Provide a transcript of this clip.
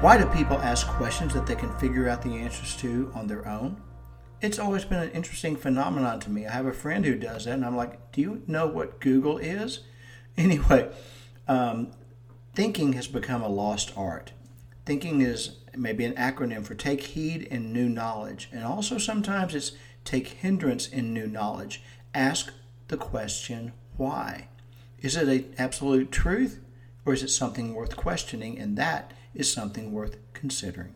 Why do people ask questions that they can figure out the answers to on their own? It's always been an interesting phenomenon to me. I have a friend who does that, and I'm like, Do you know what Google is? Anyway, um, thinking has become a lost art. Thinking is maybe an acronym for take heed in new knowledge, and also sometimes it's take hindrance in new knowledge. Ask the question, why? Is it an absolute truth, or is it something worth questioning? And that is something worth considering.